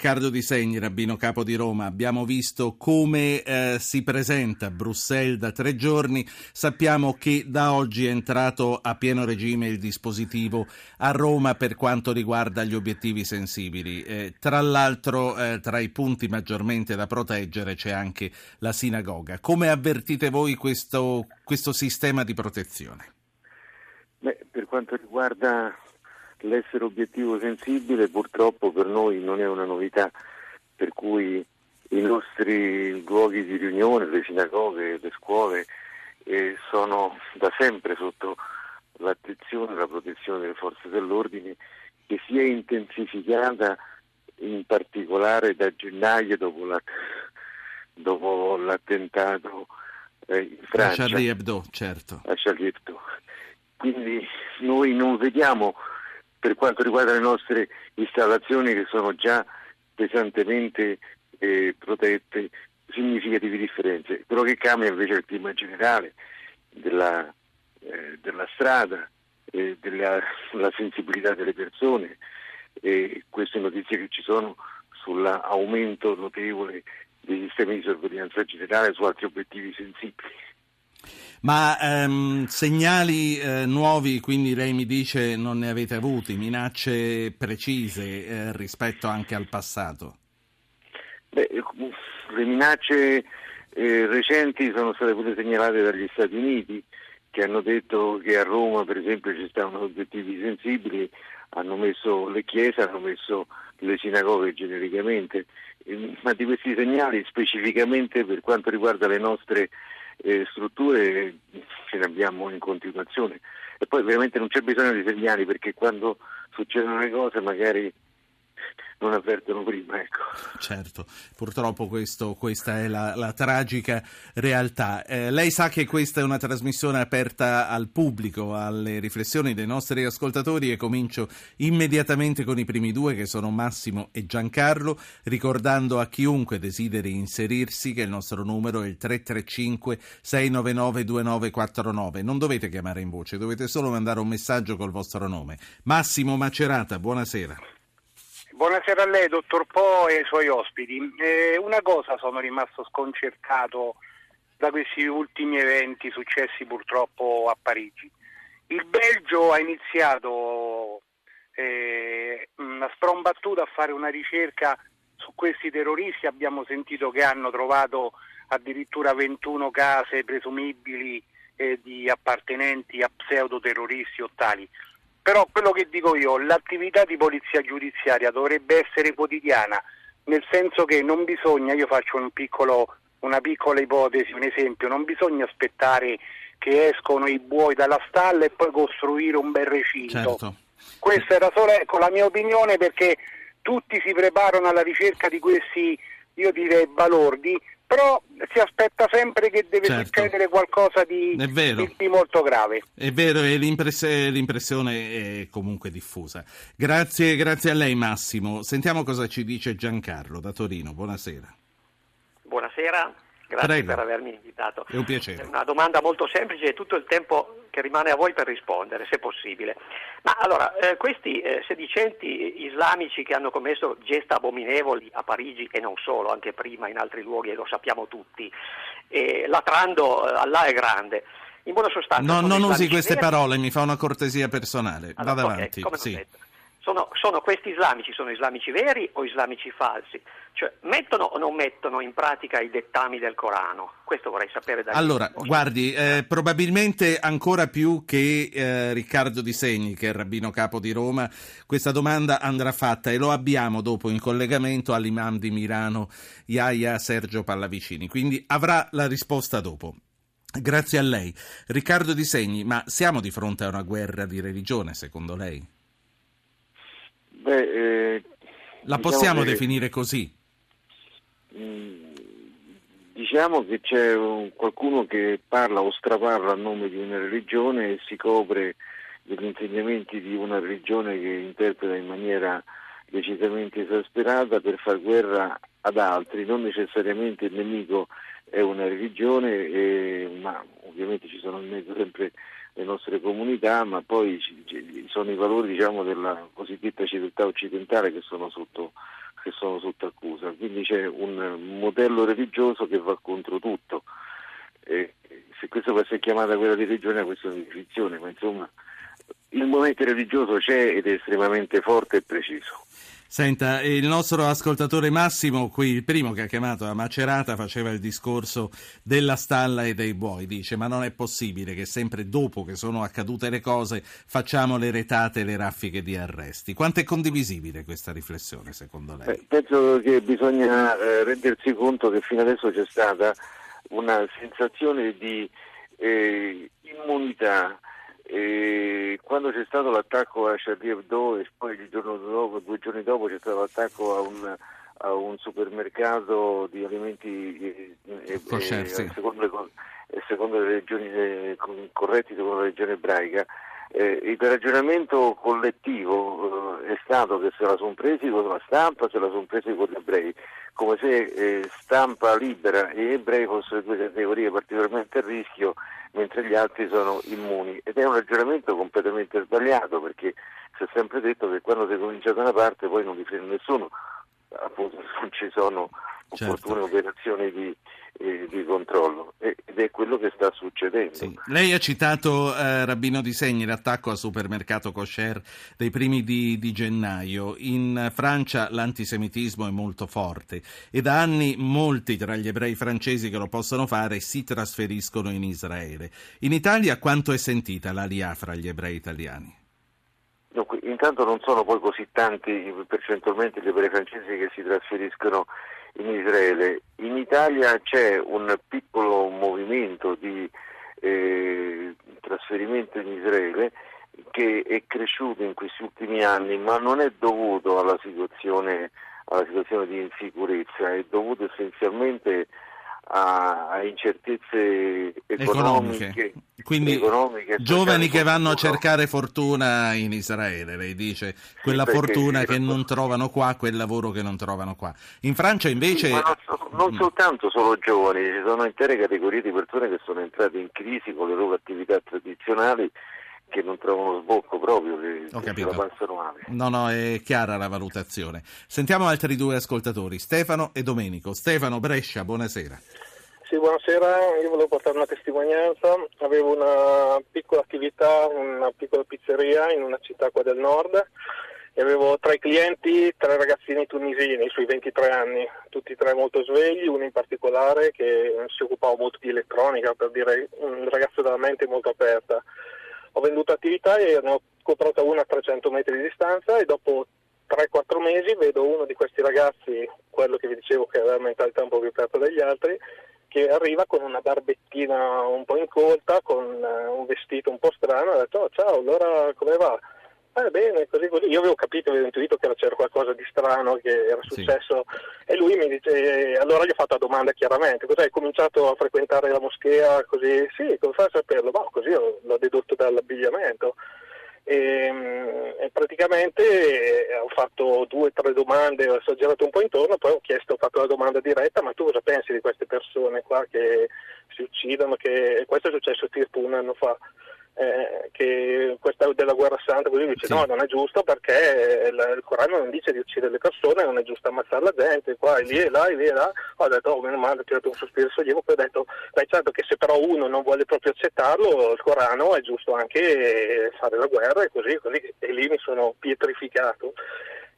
Riccardo Di Segni, rabbino capo di Roma, abbiamo visto come eh, si presenta Bruxelles da tre giorni, sappiamo che da oggi è entrato a pieno regime il dispositivo a Roma per quanto riguarda gli obiettivi sensibili. Eh, tra l'altro eh, tra i punti maggiormente da proteggere c'è anche la sinagoga. Come avvertite voi questo, questo sistema di protezione? Beh, per quanto riguarda l'essere obiettivo sensibile purtroppo per noi non è una novità, per cui i nostri luoghi di riunione, le sinagoghe, le scuole eh, sono da sempre sotto l'attenzione e la protezione delle forze dell'ordine che si è intensificata in particolare da gennaio dopo, la, dopo l'attentato eh, in Francia. A Charlie Hebdo, certo. A Charlie Hebdo. Quindi noi non vediamo per quanto riguarda le nostre installazioni che sono già pesantemente eh, protette, significative differenze. Quello che cambia invece è il clima generale della, eh, della strada, eh, della sensibilità delle persone e queste notizie che ci sono sull'aumento notevole dei sistemi di sorveglianza generale su altri obiettivi sensibili. Ma ehm, segnali eh, nuovi, quindi lei mi dice non ne avete avuti, minacce precise eh, rispetto anche al passato? Beh, le minacce eh, recenti sono state pure segnalate dagli Stati Uniti che hanno detto che a Roma per esempio ci stanno obiettivi sensibili, hanno messo le chiese, hanno messo le sinagoghe genericamente, eh, ma di questi segnali specificamente per quanto riguarda le nostre eh, strutture ce ne abbiamo in continuazione. E poi veramente non c'è bisogno di segnali perché quando succedono le cose magari non avvertono prima. Ecco. Certo, purtroppo questo, questa è la, la tragica realtà. Eh, lei sa che questa è una trasmissione aperta al pubblico, alle riflessioni dei nostri ascoltatori e comincio immediatamente con i primi due che sono Massimo e Giancarlo, ricordando a chiunque desideri inserirsi che il nostro numero è il 335 699 2949. Non dovete chiamare in voce, dovete solo mandare un messaggio col vostro nome. Massimo Macerata, buonasera. Buonasera a lei, dottor Po e ai suoi ospiti. Eh, una cosa sono rimasto sconcertato da questi ultimi eventi successi purtroppo a Parigi. Il Belgio ha iniziato eh, una sprombattuta a fare una ricerca su questi terroristi, abbiamo sentito che hanno trovato addirittura 21 case presumibili eh, di appartenenti a pseudoterroristi o tali. Però quello che dico io, l'attività di polizia giudiziaria dovrebbe essere quotidiana, nel senso che non bisogna, io faccio un piccolo, una piccola ipotesi, un esempio, non bisogna aspettare che escono i buoi dalla stalla e poi costruire un bel recinto. Certo. Questa era solo ecco, la mia opinione perché tutti si preparano alla ricerca di questi, io direi, balordi, però si aspetta sempre che deve certo. succedere qualcosa di, di, di, molto grave. È vero, e l'impressione è comunque diffusa. Grazie, grazie a lei Massimo. Sentiamo cosa ci dice Giancarlo da Torino. Buonasera. Buonasera. Grazie Prego. per avermi invitato. È un piacere. Una domanda molto semplice e tutto il tempo che rimane a voi per rispondere, se possibile. Ma allora, eh, questi eh, sedicenti islamici che hanno commesso gesta abominevoli a Parigi e non solo, anche prima in altri luoghi, e lo sappiamo tutti, eh, latrando Allah è grande. In buona sostanza... No, non usi queste parole, mi fa una cortesia personale. Allora, Vada avanti. Okay, sì. Sono, sono, questi islamici, sono islamici veri o islamici falsi? Cioè, mettono o non mettono in pratica i dettami del Corano? Questo vorrei sapere da Allora, guardi, eh, probabilmente ancora più che eh, Riccardo Di Segni, che è il rabbino capo di Roma, questa domanda andrà fatta e lo abbiamo dopo in collegamento all'imam di Milano, Iaia Sergio Pallavicini, quindi avrà la risposta dopo. Grazie a lei. Riccardo Di Segni, ma siamo di fronte a una guerra di religione, secondo lei? Beh, eh, La diciamo possiamo che, definire così? Mm, diciamo che c'è un, qualcuno che parla o straparla a nome di una religione e si copre degli insegnamenti di una religione che interpreta in maniera decisamente esasperata per far guerra ad altri, non necessariamente il nemico è una religione, eh, ma ovviamente ci sono in mezzo sempre le nostre comunità, ma poi ci, ci sono i valori diciamo, della cosiddetta civiltà occidentale che sono sotto che sono sotto accusa, quindi c'è un modello religioso che va contro tutto. E se questo può essere chiamata quella di religione, questa è una definizione, ma insomma il momento religioso c'è ed è estremamente forte e preciso. Senta, il nostro ascoltatore Massimo, qui il primo che ha chiamato a Macerata, faceva il discorso della stalla e dei buoi. Dice: Ma non è possibile che sempre dopo che sono accadute le cose facciamo le retate e le raffiche di arresti. Quanto è condivisibile questa riflessione, secondo lei? Eh, penso che bisogna eh, rendersi conto che fino adesso c'è stata una sensazione di eh, immunità e quando c'è stato l'attacco a Charlie Hebdo e poi dopo, due giorni dopo c'è stato l'attacco a un, a un supermercato di alimenti eh, eh, Kosher, sì. secondo, le, secondo, le, regioni eh, corretti secondo la regione ebraica, eh, il ragionamento collettivo eh, è stato che se la sono presi con la stampa, se la sono presi con gli ebrei, come se eh, stampa libera e ebrei fossero due categorie particolarmente a rischio mentre gli altri sono immuni. Ed è un ragionamento completamente sbagliato perché si è sempre detto che quando si comincia da una parte poi non frena nessuno, appunto non ci sono certo. opportune operazioni di, eh, di controllo ed è quello che sta succedendo. Sì. Lei ha citato eh, Rabbino Di Segni, l'attacco al supermercato kosher dei primi di, di, gennaio. In Francia l'antisemitismo è molto forte e da anni molti tra gli ebrei francesi che lo possono fare si trasferiscono in Israele. In Italia quanto è sentita l'ALIA fra gli ebrei italiani? Dunque, intanto non sono poi così tanti percentualmente gli ebrei francesi che si trasferiscono in Israele. In Italia c'è un piccolo movimento di eh, trasferimento in Israele che è cresciuto in questi ultimi anni, ma non è dovuto alla situazione, alla situazione di insicurezza, è dovuto essenzialmente a, a incertezze economiche. economiche. Quindi economiche, giovani che vanno a cercare fortuna in Israele, lei dice, quella sì, fortuna che non trovano qua, quel lavoro che non trovano qua. In Francia invece... Sì, non, non, mm. soltanto solo giovani, ci sono intere categorie di persone che sono entrate in crisi con le loro attività tradizionali che non trovano sbocco proprio, che, Ho che la passano male. No, no, è chiara la valutazione. Sentiamo altri due ascoltatori, Stefano e Domenico. Stefano Brescia, buonasera. Sì, buonasera, io volevo portare una testimonianza. Avevo una piccola attività, una piccola pizzeria in una città qua del nord e avevo tra i clienti tre ragazzini tunisini sui 23 anni, tutti e tre molto svegli, uno in particolare che si occupava molto di elettronica, per dire un ragazzo dalla mente molto aperta ho venduto attività e ne ho comprata una a 300 metri di distanza e dopo 3-4 mesi vedo uno di questi ragazzi, quello che vi dicevo che aveva mentalità un po' più aperta degli altri, che arriva con una barbettina un po' incolta, con eh, un vestito un po' strano, e ha detto oh, ciao, allora come va? Eh, bene, così così. Io avevo capito, avevo intuito che c'era qualcosa di strano che era successo sì. e lui mi dice, allora gli ho fatto la domanda chiaramente, cos'hai cominciato a frequentare la moschea così? Sì, come fai a saperlo? Ma così l'ho dedotto dall'abbigliamento. E, ehm, e praticamente eh, ho fatto due o tre domande, ho girato un po' intorno, poi ho chiesto, ho fatto la domanda diretta, ma tu cosa pensi di queste persone qua che si uccidono? Che... Questo è successo tipo un anno fa eh, che questa della guerra santa così dice sì. no non è giusto perché il, Corano non dice di uccidere le persone non è giusto ammazzare la gente qua e lì e là e lì e là ho detto oh meno male ho tirato un sospiro sollievo poi ho detto beh certo che se però uno non vuole proprio accettarlo il Corano è giusto anche fare la guerra e così, così e lì mi sono pietrificato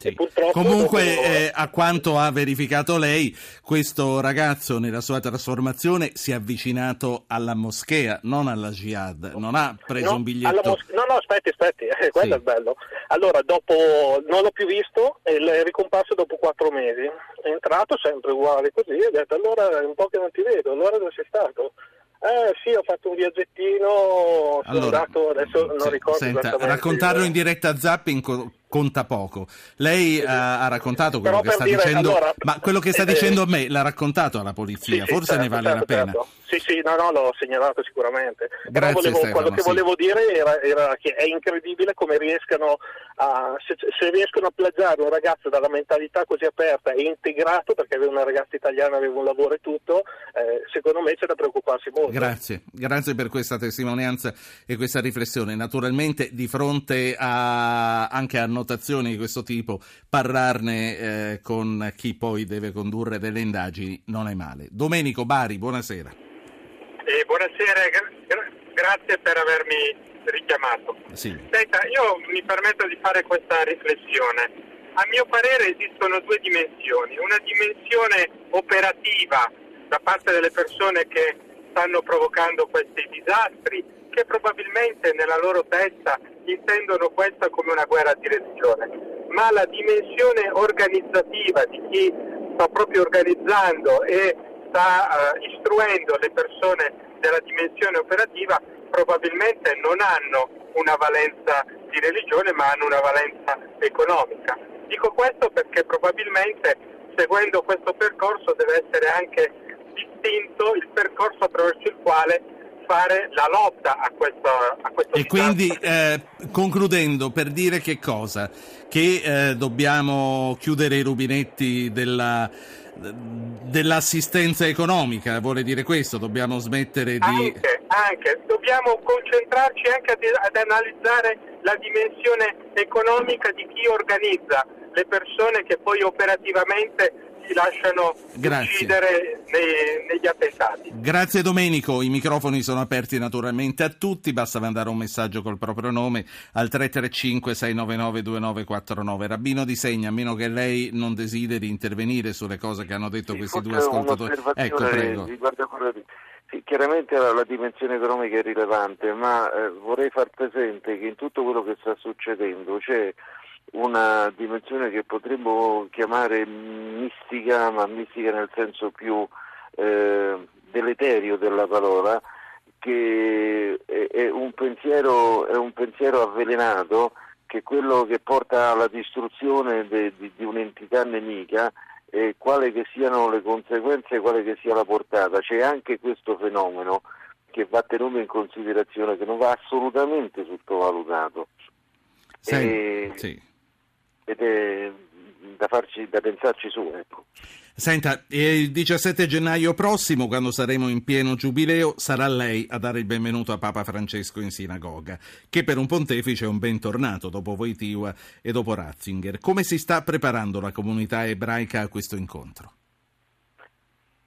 sì. Comunque, dopo... eh, a quanto ha verificato lei, questo ragazzo nella sua trasformazione si è avvicinato alla moschea, non alla jihad, non ha preso no, un biglietto. Mos- no, no, aspetti, aspetti, eh, quello sì. è bello. Allora, dopo non l'ho più visto e è ricomparso dopo quattro mesi. È entrato sempre uguale così e ha detto allora è un po' che non ti vedo, allora dove sei stato? Eh sì, ho fatto un viaggettino, sono allora, andato, adesso non se, ricordo senta, Raccontarlo in diretta a Zapping conta poco. Lei sì, ha, ha, raccontato quello che sta dire, dicendo, allora, ma quello che sta eh, dicendo a me l'ha raccontato alla polizia, sì, forse certo, ne vale certo, la pena. Certo. Sì, sì, no, no, l'ho segnalato sicuramente. Grazie, volevo, Stefano, quello che volevo dire era, era, che è incredibile come riescano a, se, se, riescono a plagiare un ragazzo dalla mentalità così aperta e integrato, perché aveva una ragazza italiana, aveva un lavoro e tutto, eh, secondo me c'è da preoccuparsi molto. Grazie, grazie per questa testimonianza e questa riflessione. Naturalmente di fronte a, anche a noi connotazioni di questo tipo, parlarne eh, con chi poi deve condurre delle indagini non è male. Domenico Bari, buonasera. Eh, buonasera, gra- grazie per avermi richiamato. Sì. Senta, io mi permetto di fare questa riflessione. A mio parere esistono due dimensioni, una dimensione operativa da parte delle persone che stanno provocando questi disastri, che probabilmente nella loro testa intendono questa come una guerra di religione, ma la dimensione organizzativa di chi sta proprio organizzando e sta uh, istruendo le persone della dimensione operativa probabilmente non hanno una valenza di religione ma hanno una valenza economica. Dico questo perché probabilmente seguendo questo percorso deve essere anche distinto il percorso attraverso il quale fare la lotta a questo, a questo E quindi eh, concludendo per dire che cosa? Che eh, dobbiamo chiudere i rubinetti della dell'assistenza economica, vuole dire questo? Dobbiamo smettere di... Anche, anche. dobbiamo concentrarci anche ad, ad analizzare la dimensione economica di chi organizza le persone che poi operativamente si lasciano Grazie. uccidere nei, negli attentati. Grazie Domenico, i microfoni sono aperti naturalmente a tutti, basta mandare un messaggio col proprio nome al 335 699 2949. Rabbino di Segna, a meno che lei non desideri intervenire sulle cose che hanno detto sì, questi due ascoltatori. Ecco, prego. Sì, chiaramente la, la, dimensione economica è rilevante, ma eh, vorrei far presente che in tutto quello che sta succedendo c'è una dimensione che potremmo chiamare mistica, ma mistica nel senso più eh, deleterio della parola, che è, un pensiero, è, un pensiero, avvelenato, che è quello che porta alla distruzione de, di, di, un'entità nemica e quale che siano le conseguenze, quale che sia la portata. C'è anche questo fenomeno che va tenuto in considerazione, che non va assolutamente sottovalutato. Sì, e... sì ed è da, farci, da pensarci su. Ecco. Senta, il 17 gennaio prossimo, quando saremo in pieno giubileo, sarà lei a dare il benvenuto a Papa Francesco in sinagoga, che per un pontefice è un bentornato dopo Wojtyła e dopo Ratzinger. Come si sta preparando la comunità ebraica a questo incontro?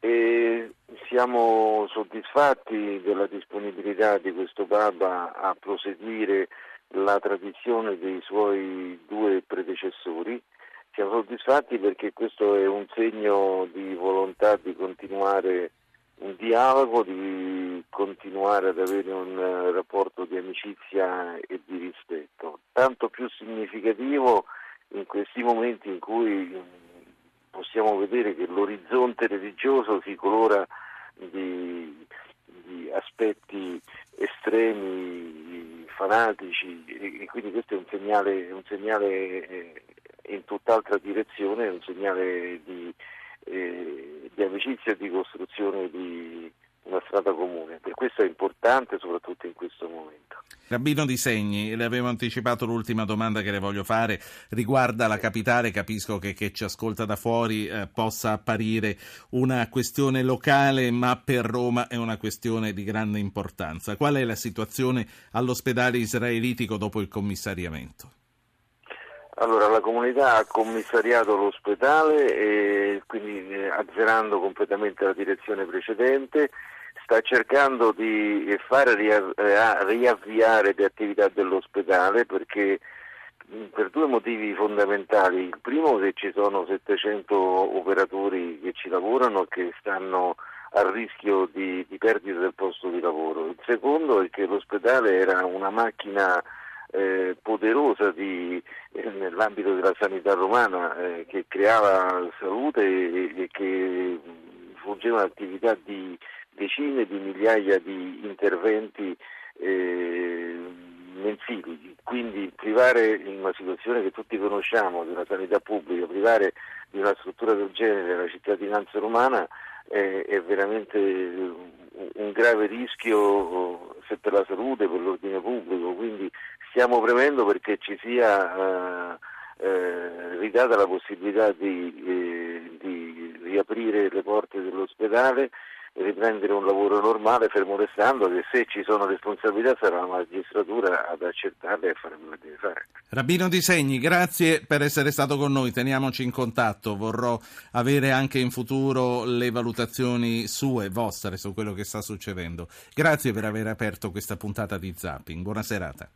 E siamo soddisfatti della disponibilità di questo Papa a proseguire la tradizione dei suoi due predecessori. Siamo soddisfatti perché questo è un segno di volontà di continuare un dialogo, di continuare ad avere un eh, rapporto di amicizia e di rispetto. Tanto più significativo in questi momenti in cui mm, possiamo vedere che l'orizzonte religioso si colora di, di aspetti estremi fanatici e, quindi questo è un segnale, un segnale eh, in tutt'altra direzione, un segnale di, eh, di amicizia e di costruzione di una strada comune. Per questo è importante soprattutto in questo momento. Rabbino di Segni, le avevo anticipato l'ultima domanda che le voglio fare, riguarda la capitale, capisco che, che ci ascolta da fuori eh, possa apparire una questione locale, ma per Roma è una questione di grande importanza. Qual è la situazione all'ospedale israelitico dopo il commissariamento? Allora, la comunità ha commissariato l'ospedale, e quindi eh, azzerando completamente la direzione precedente, sta cercando di fare eh, riavviare le attività dell'ospedale perché per due motivi fondamentali. Il primo è che ci sono 700 operatori che ci lavorano e che stanno a rischio di, di perdita del posto di lavoro. Il secondo è che l'ospedale era una macchina eh, poderosa di, eh, nell'ambito della sanità romana eh, che creava salute e, e che svolgeva un'attività di decine di migliaia di interventi eh, mensili, quindi privare in una situazione che tutti conosciamo della sanità pubblica, privare di una struttura del genere la cittadinanza romana è, è veramente un grave rischio se per la salute, per l'ordine pubblico, quindi stiamo premendo perché ci sia eh, eh, ridata la possibilità di, eh, di riaprire le porte dell'ospedale riprendere un lavoro normale, fermo restando che se ci sono responsabilità sarà la magistratura ad accertarle e a fare quello che deve fare. Rabino Di Segni, grazie per essere stato con noi, teniamoci in contatto, vorrò avere anche in futuro le valutazioni sue, vostre, su quello che sta succedendo. Grazie per aver aperto questa puntata di Zapping, buona serata.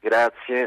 Grazie.